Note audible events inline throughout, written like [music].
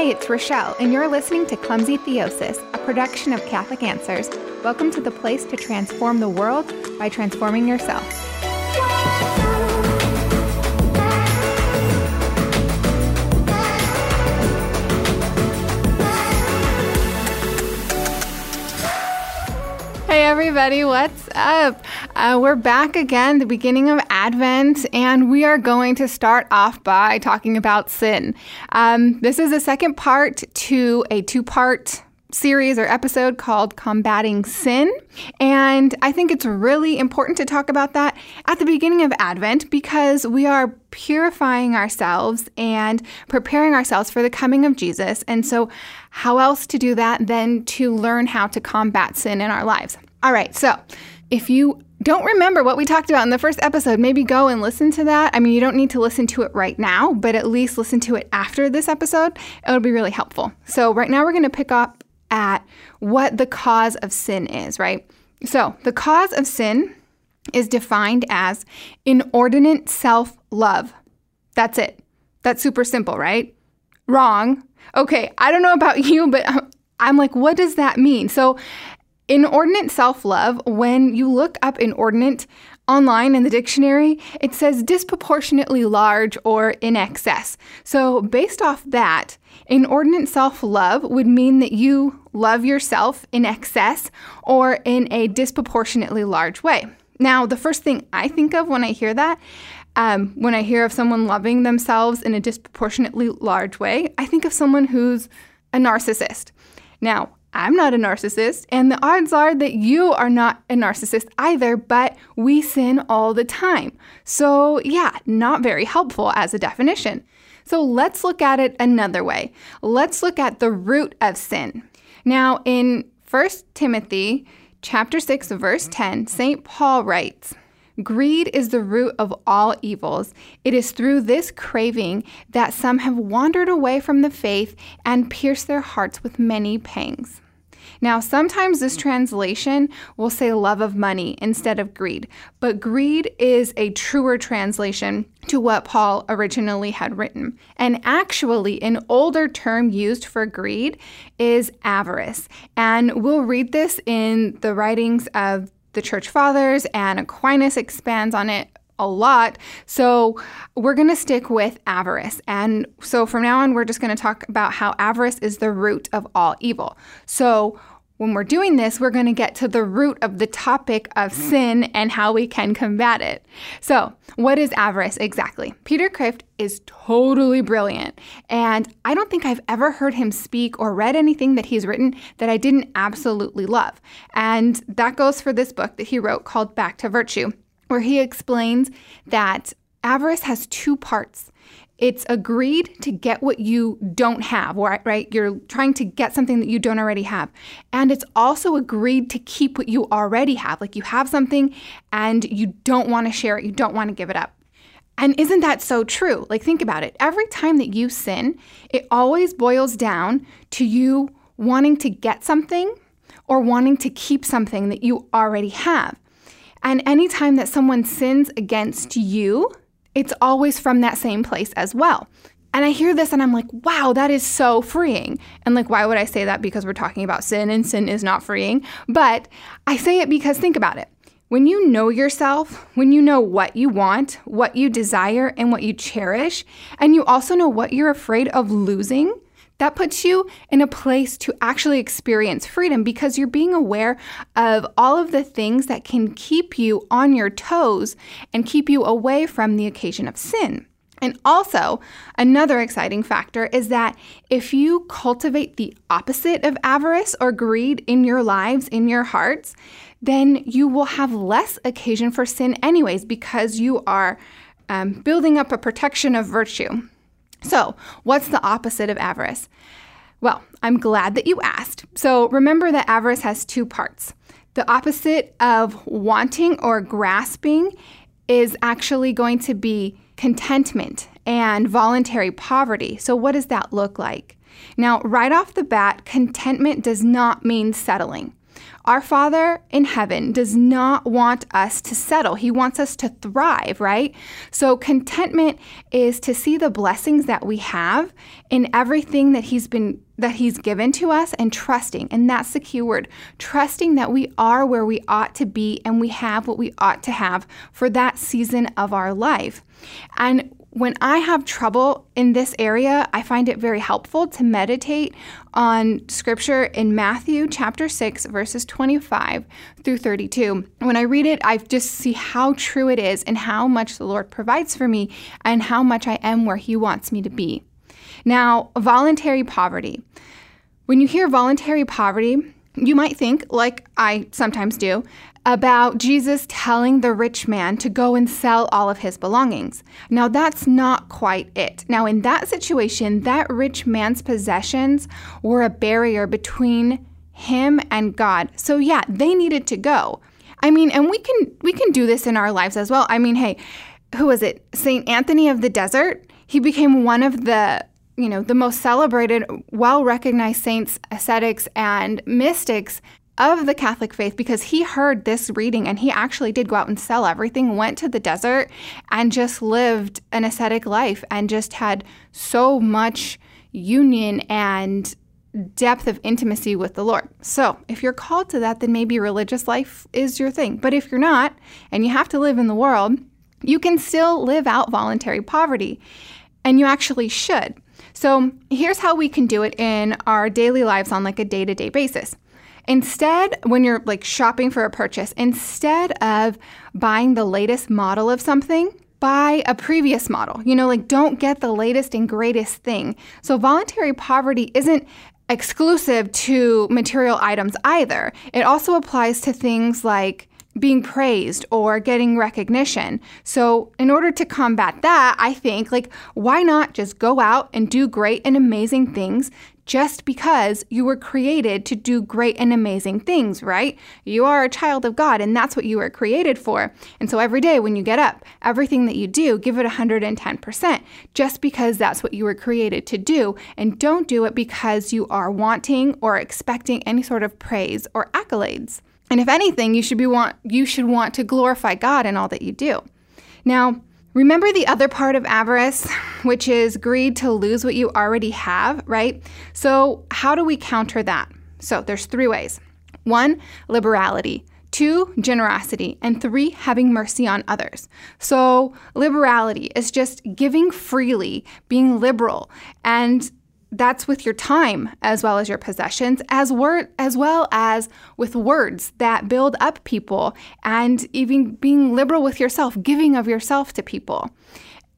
Hey, it's Rochelle, and you're listening to Clumsy Theosis, a production of Catholic Answers. Welcome to the place to transform the world by transforming yourself. Hey, everybody, what's up? Uh, we're back again, the beginning of Advent, and we are going to start off by talking about sin. Um, this is the second part to a two part series or episode called Combating Sin. And I think it's really important to talk about that at the beginning of Advent because we are purifying ourselves and preparing ourselves for the coming of Jesus. And so, how else to do that than to learn how to combat sin in our lives? All right, so if you don't remember what we talked about in the first episode, maybe go and listen to that. I mean, you don't need to listen to it right now, but at least listen to it after this episode. It'll be really helpful. So, right now, we're going to pick up at what the cause of sin is, right? So, the cause of sin is defined as inordinate self love. That's it. That's super simple, right? Wrong. Okay, I don't know about [laughs] you, but I'm like, what does that mean? So, inordinate self love, when you look up inordinate online in the dictionary, it says disproportionately large or in excess. So, based off that, inordinate self love would mean that you love yourself in excess or in a disproportionately large way. Now, the first thing I think of when I hear that, um, when I hear of someone loving themselves in a disproportionately large way, I think of someone who's a narcissist. Now, I'm not a narcissist, and the odds are that you are not a narcissist either, but we sin all the time. So, yeah, not very helpful as a definition. So, let's look at it another way. Let's look at the root of sin. Now, in 1 Timothy chapter 6 verse 10, St. Paul writes, Greed is the root of all evils. It is through this craving that some have wandered away from the faith and pierced their hearts with many pangs. Now, sometimes this translation will say love of money instead of greed, but greed is a truer translation to what Paul originally had written. And actually, an older term used for greed is avarice. And we'll read this in the writings of the church fathers, and Aquinas expands on it a lot. So we're going to stick with avarice. And so from now on, we're just going to talk about how avarice is the root of all evil. So when we're doing this, we're going to get to the root of the topic of mm. sin and how we can combat it. So, what is avarice exactly? Peter Kreeft is totally brilliant. And I don't think I've ever heard him speak or read anything that he's written that I didn't absolutely love. And that goes for this book that he wrote called Back to Virtue, where he explains that avarice has two parts. It's agreed to get what you don't have, right? You're trying to get something that you don't already have. And it's also agreed to keep what you already have. Like you have something and you don't want to share it, you don't want to give it up. And isn't that so true? Like, think about it. Every time that you sin, it always boils down to you wanting to get something or wanting to keep something that you already have. And anytime that someone sins against you, it's always from that same place as well. And I hear this and I'm like, wow, that is so freeing. And like, why would I say that? Because we're talking about sin and sin is not freeing. But I say it because think about it. When you know yourself, when you know what you want, what you desire, and what you cherish, and you also know what you're afraid of losing, that puts you in a place to actually experience freedom because you're being aware of all of the things that can keep you on your toes and keep you away from the occasion of sin. And also, another exciting factor is that if you cultivate the opposite of avarice or greed in your lives, in your hearts, then you will have less occasion for sin, anyways, because you are um, building up a protection of virtue. So, what's the opposite of avarice? Well, I'm glad that you asked. So, remember that avarice has two parts. The opposite of wanting or grasping is actually going to be contentment and voluntary poverty. So, what does that look like? Now, right off the bat, contentment does not mean settling. Our Father in heaven does not want us to settle. He wants us to thrive, right? So, contentment is to see the blessings that we have in everything that He's been that he's given to us and trusting and that's the key word trusting that we are where we ought to be and we have what we ought to have for that season of our life and when I have trouble in this area, I find it very helpful to meditate on scripture in Matthew chapter 6, verses 25 through 32. When I read it, I just see how true it is and how much the Lord provides for me and how much I am where He wants me to be. Now, voluntary poverty. When you hear voluntary poverty, you might think, like I sometimes do, about Jesus telling the rich man to go and sell all of his belongings. Now, that's not quite it. Now, in that situation, that rich man's possessions were a barrier between him and God. So, yeah, they needed to go. I mean, and we can we can do this in our lives as well. I mean, hey, who was it? St. Anthony of the Desert. He became one of the you know, the most celebrated, well recognized saints, ascetics, and mystics of the Catholic faith because he heard this reading and he actually did go out and sell everything, went to the desert, and just lived an ascetic life and just had so much union and depth of intimacy with the Lord. So, if you're called to that, then maybe religious life is your thing. But if you're not, and you have to live in the world, you can still live out voluntary poverty. And you actually should. So, here's how we can do it in our daily lives on like a day to day basis. Instead, when you're like shopping for a purchase, instead of buying the latest model of something, buy a previous model. You know, like don't get the latest and greatest thing. So, voluntary poverty isn't exclusive to material items either. It also applies to things like being praised or getting recognition. So, in order to combat that, I think like why not just go out and do great and amazing things just because you were created to do great and amazing things, right? You are a child of God and that's what you were created for. And so every day when you get up, everything that you do, give it 110% just because that's what you were created to do. And don't do it because you are wanting or expecting any sort of praise or accolades. And if anything, you should be want you should want to glorify God in all that you do. Now, remember the other part of avarice, which is greed to lose what you already have, right? So, how do we counter that? So, there's three ways. One, liberality. Two, generosity. And three, having mercy on others. So, liberality is just giving freely, being liberal, and that's with your time as well as your possessions as word as well as with words that build up people and even being liberal with yourself giving of yourself to people.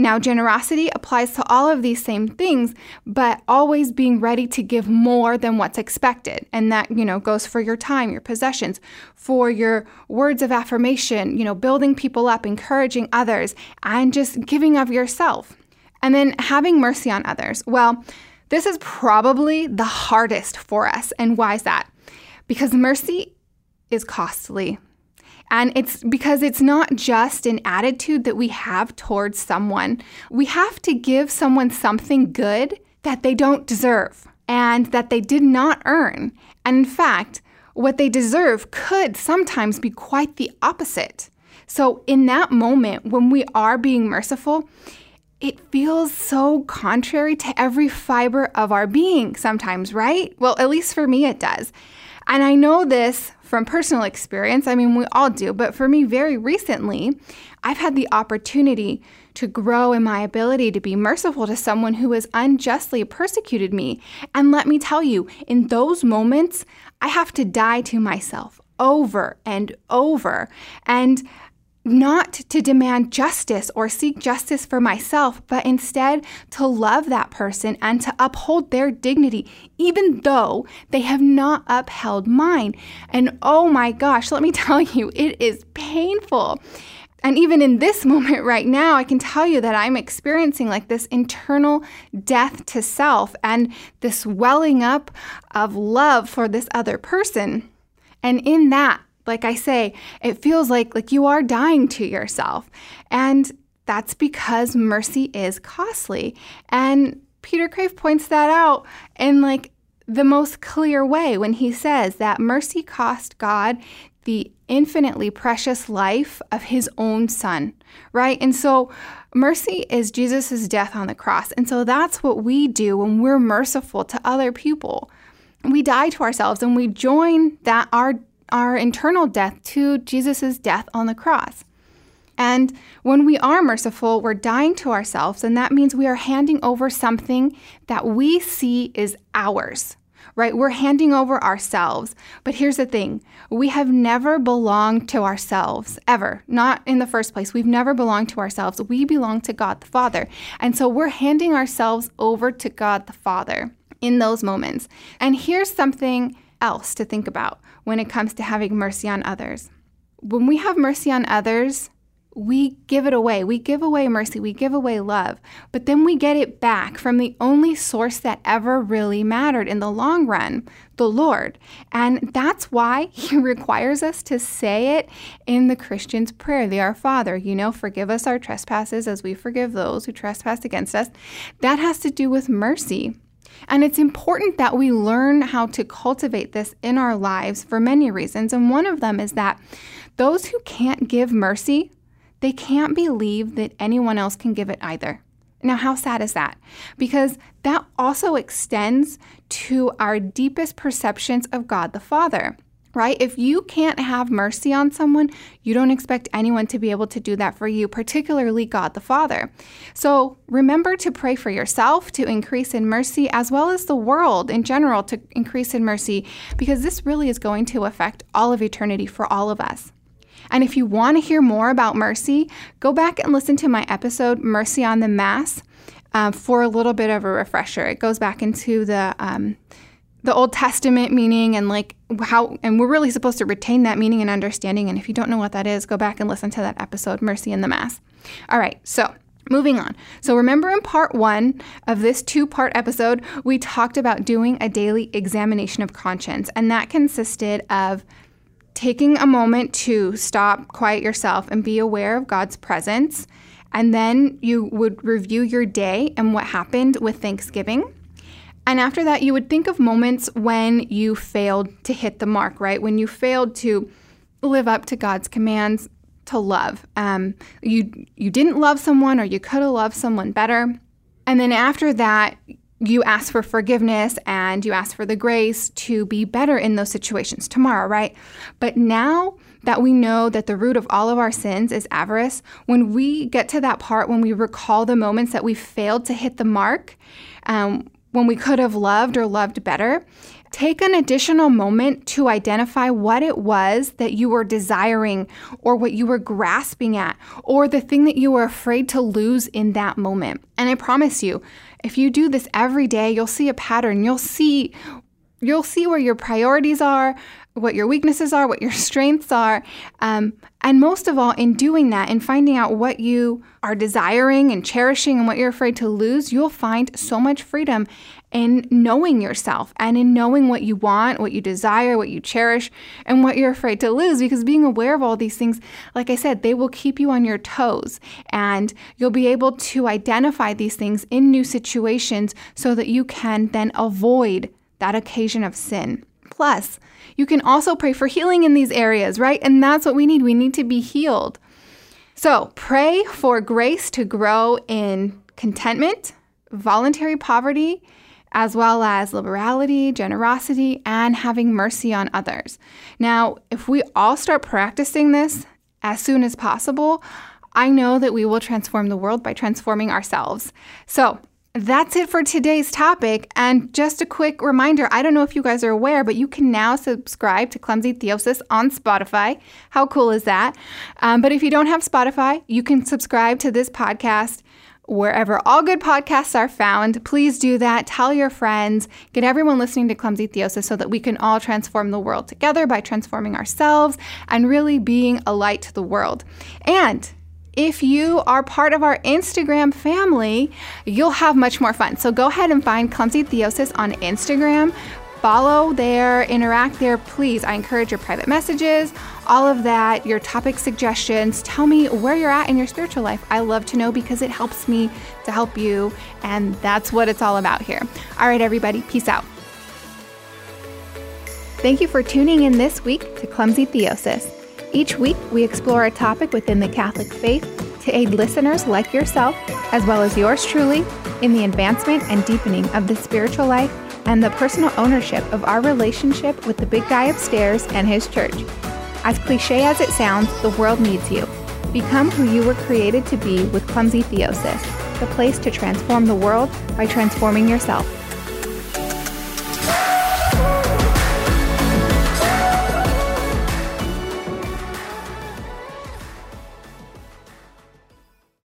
Now generosity applies to all of these same things but always being ready to give more than what's expected. And that you know goes for your time your possessions for your words of affirmation you know building people up encouraging others and just giving of yourself. And then having mercy on others. Well this is probably the hardest for us. And why is that? Because mercy is costly. And it's because it's not just an attitude that we have towards someone. We have to give someone something good that they don't deserve and that they did not earn. And in fact, what they deserve could sometimes be quite the opposite. So, in that moment, when we are being merciful, it feels so contrary to every fiber of our being sometimes, right? Well, at least for me, it does. And I know this from personal experience. I mean, we all do, but for me, very recently, I've had the opportunity to grow in my ability to be merciful to someone who has unjustly persecuted me. And let me tell you, in those moments, I have to die to myself over and over. And not to demand justice or seek justice for myself, but instead to love that person and to uphold their dignity, even though they have not upheld mine. And oh my gosh, let me [laughs] tell you, it is painful. And even in this [laughs] moment right now, I can tell you that I'm experiencing like this internal death to self and this welling up of love for this other person. And in that, like I say, it feels like like you are dying to yourself. And that's because mercy is costly. And Peter Kreeft points that out in like the most clear way when he says that mercy cost God the infinitely precious life of his own son, right? And so mercy is Jesus' death on the cross. And so that's what we do when we're merciful to other people. We die to ourselves and we join that our our internal death to Jesus' death on the cross. And when we are merciful, we're dying to ourselves, and that means we are handing over something that we see is ours, right? We're handing over ourselves. But here's the thing we have never belonged to ourselves, ever. Not in the first place. We've never belonged to ourselves. We belong to God the Father. And so we're handing ourselves over to God the Father in those moments. And here's something else to think about when it comes to having mercy on others. When we have mercy on others, we give it away. We give away mercy. We give away love. But then we get it back from the only source that ever really mattered in the long run, the Lord. And that's why [laughs] He requires us to say it in the Christian's prayer, the Our Father. You know, forgive us our trespasses as we forgive those who trespass against us. That has to do with mercy. And it's important that we learn how to cultivate this in our lives for many reasons. And one of them is that those who can't give mercy they can't believe that anyone else can give it either. Now, how sad is that? Because that also extends to our deepest perceptions of God the Father, right? If you can't have mercy on someone, you don't expect anyone to be able to do that for you, particularly God the Father. So remember to pray for yourself to increase in mercy, as well as the world in general to increase in mercy, because this really is going to affect all of eternity for all of us. And if you want to hear more about mercy, go back and listen to my episode, Mercy on the Mass, um, for a little bit of a refresher. It goes back into the. Um, the Old Testament meaning and like how, and we're really supposed to retain that meaning and understanding. And if you don't know what that is, go back and listen to that episode, Mercy in the Mass. All right, so Moving on. So, remember in part one of this two part episode, we talked about doing a daily examination of conscience, and that consisted of taking a moment to stop, quiet yourself, and be aware of God's presence. And then you would review your day and what happened with Thanksgiving. And after that, you would think of moments when you failed to hit the mark, right? When you failed to live up to God's commands to love. Um, you you didn't love someone, or you could have loved someone better. And then after that, you ask for forgiveness and you ask for the grace to be better in those situations tomorrow, right? But now that we know that the root of all of our sins is avarice, when we get to that part, when we recall the moments that we failed to hit the mark, um, when we could have loved or loved better, take an additional moment to identify what it was that you were desiring or what you were grasping at or the thing that you were afraid to lose in that moment. And I promise you, if you do this every day, you'll see a pattern. You'll see you'll see where your priorities are, what your weaknesses are, what your [laughs] strengths are. Um, and most of all, in doing that, in finding out what you are desiring and cherishing and what you're afraid to lose, you'll find so much freedom in knowing yourself and in knowing what you want, what you desire, what you cherish, and what you're afraid to lose. Because being aware of all these things, like I said, they will keep you on your toes and you'll be able to identify these things in new situations so that you can then avoid that occasion of sin. Plus, you can also pray for healing in these areas, right? And that's what we need. We need to be healed. So, pray for grace to grow in contentment, voluntary poverty, as well as liberality, generosity, and having mercy on others. Now, if we all start practicing this as soon as possible, I know that we will transform the world by transforming ourselves. So, that's it for today's topic. And just a quick reminder I don't know if you guys are aware, but you can now subscribe to Clumsy Theosis on Spotify. How cool is that? Um, but if you don't have Spotify, you can subscribe to this podcast wherever all good podcasts are found. Please do that. Tell your friends, get everyone listening to Clumsy Theosis so that we can all transform the world together by transforming ourselves and really being a light to the world. And if you are part of our Instagram family, you'll have much more fun. So go ahead and find Clumsy Theosis on Instagram follow there, interact there, please. I encourage your private messages, all of that, your topic suggestions. Tell me where you're at in your spiritual life. I love to know because it helps me to help you, and that's what it's all about here. All right, everybody, peace out. Thank you for tuning in this week to Clumsy Theosis. Each week, we explore a topic within the Catholic faith to aid listeners like yourself, as well as yours truly, in the advancement and deepening of the spiritual life and the personal ownership of our relationship with the big guy upstairs and his church. As cliche as it sounds, the world needs you. Become who you were created to be with Clumsy Theosis, the place to transform the world by transforming yourself.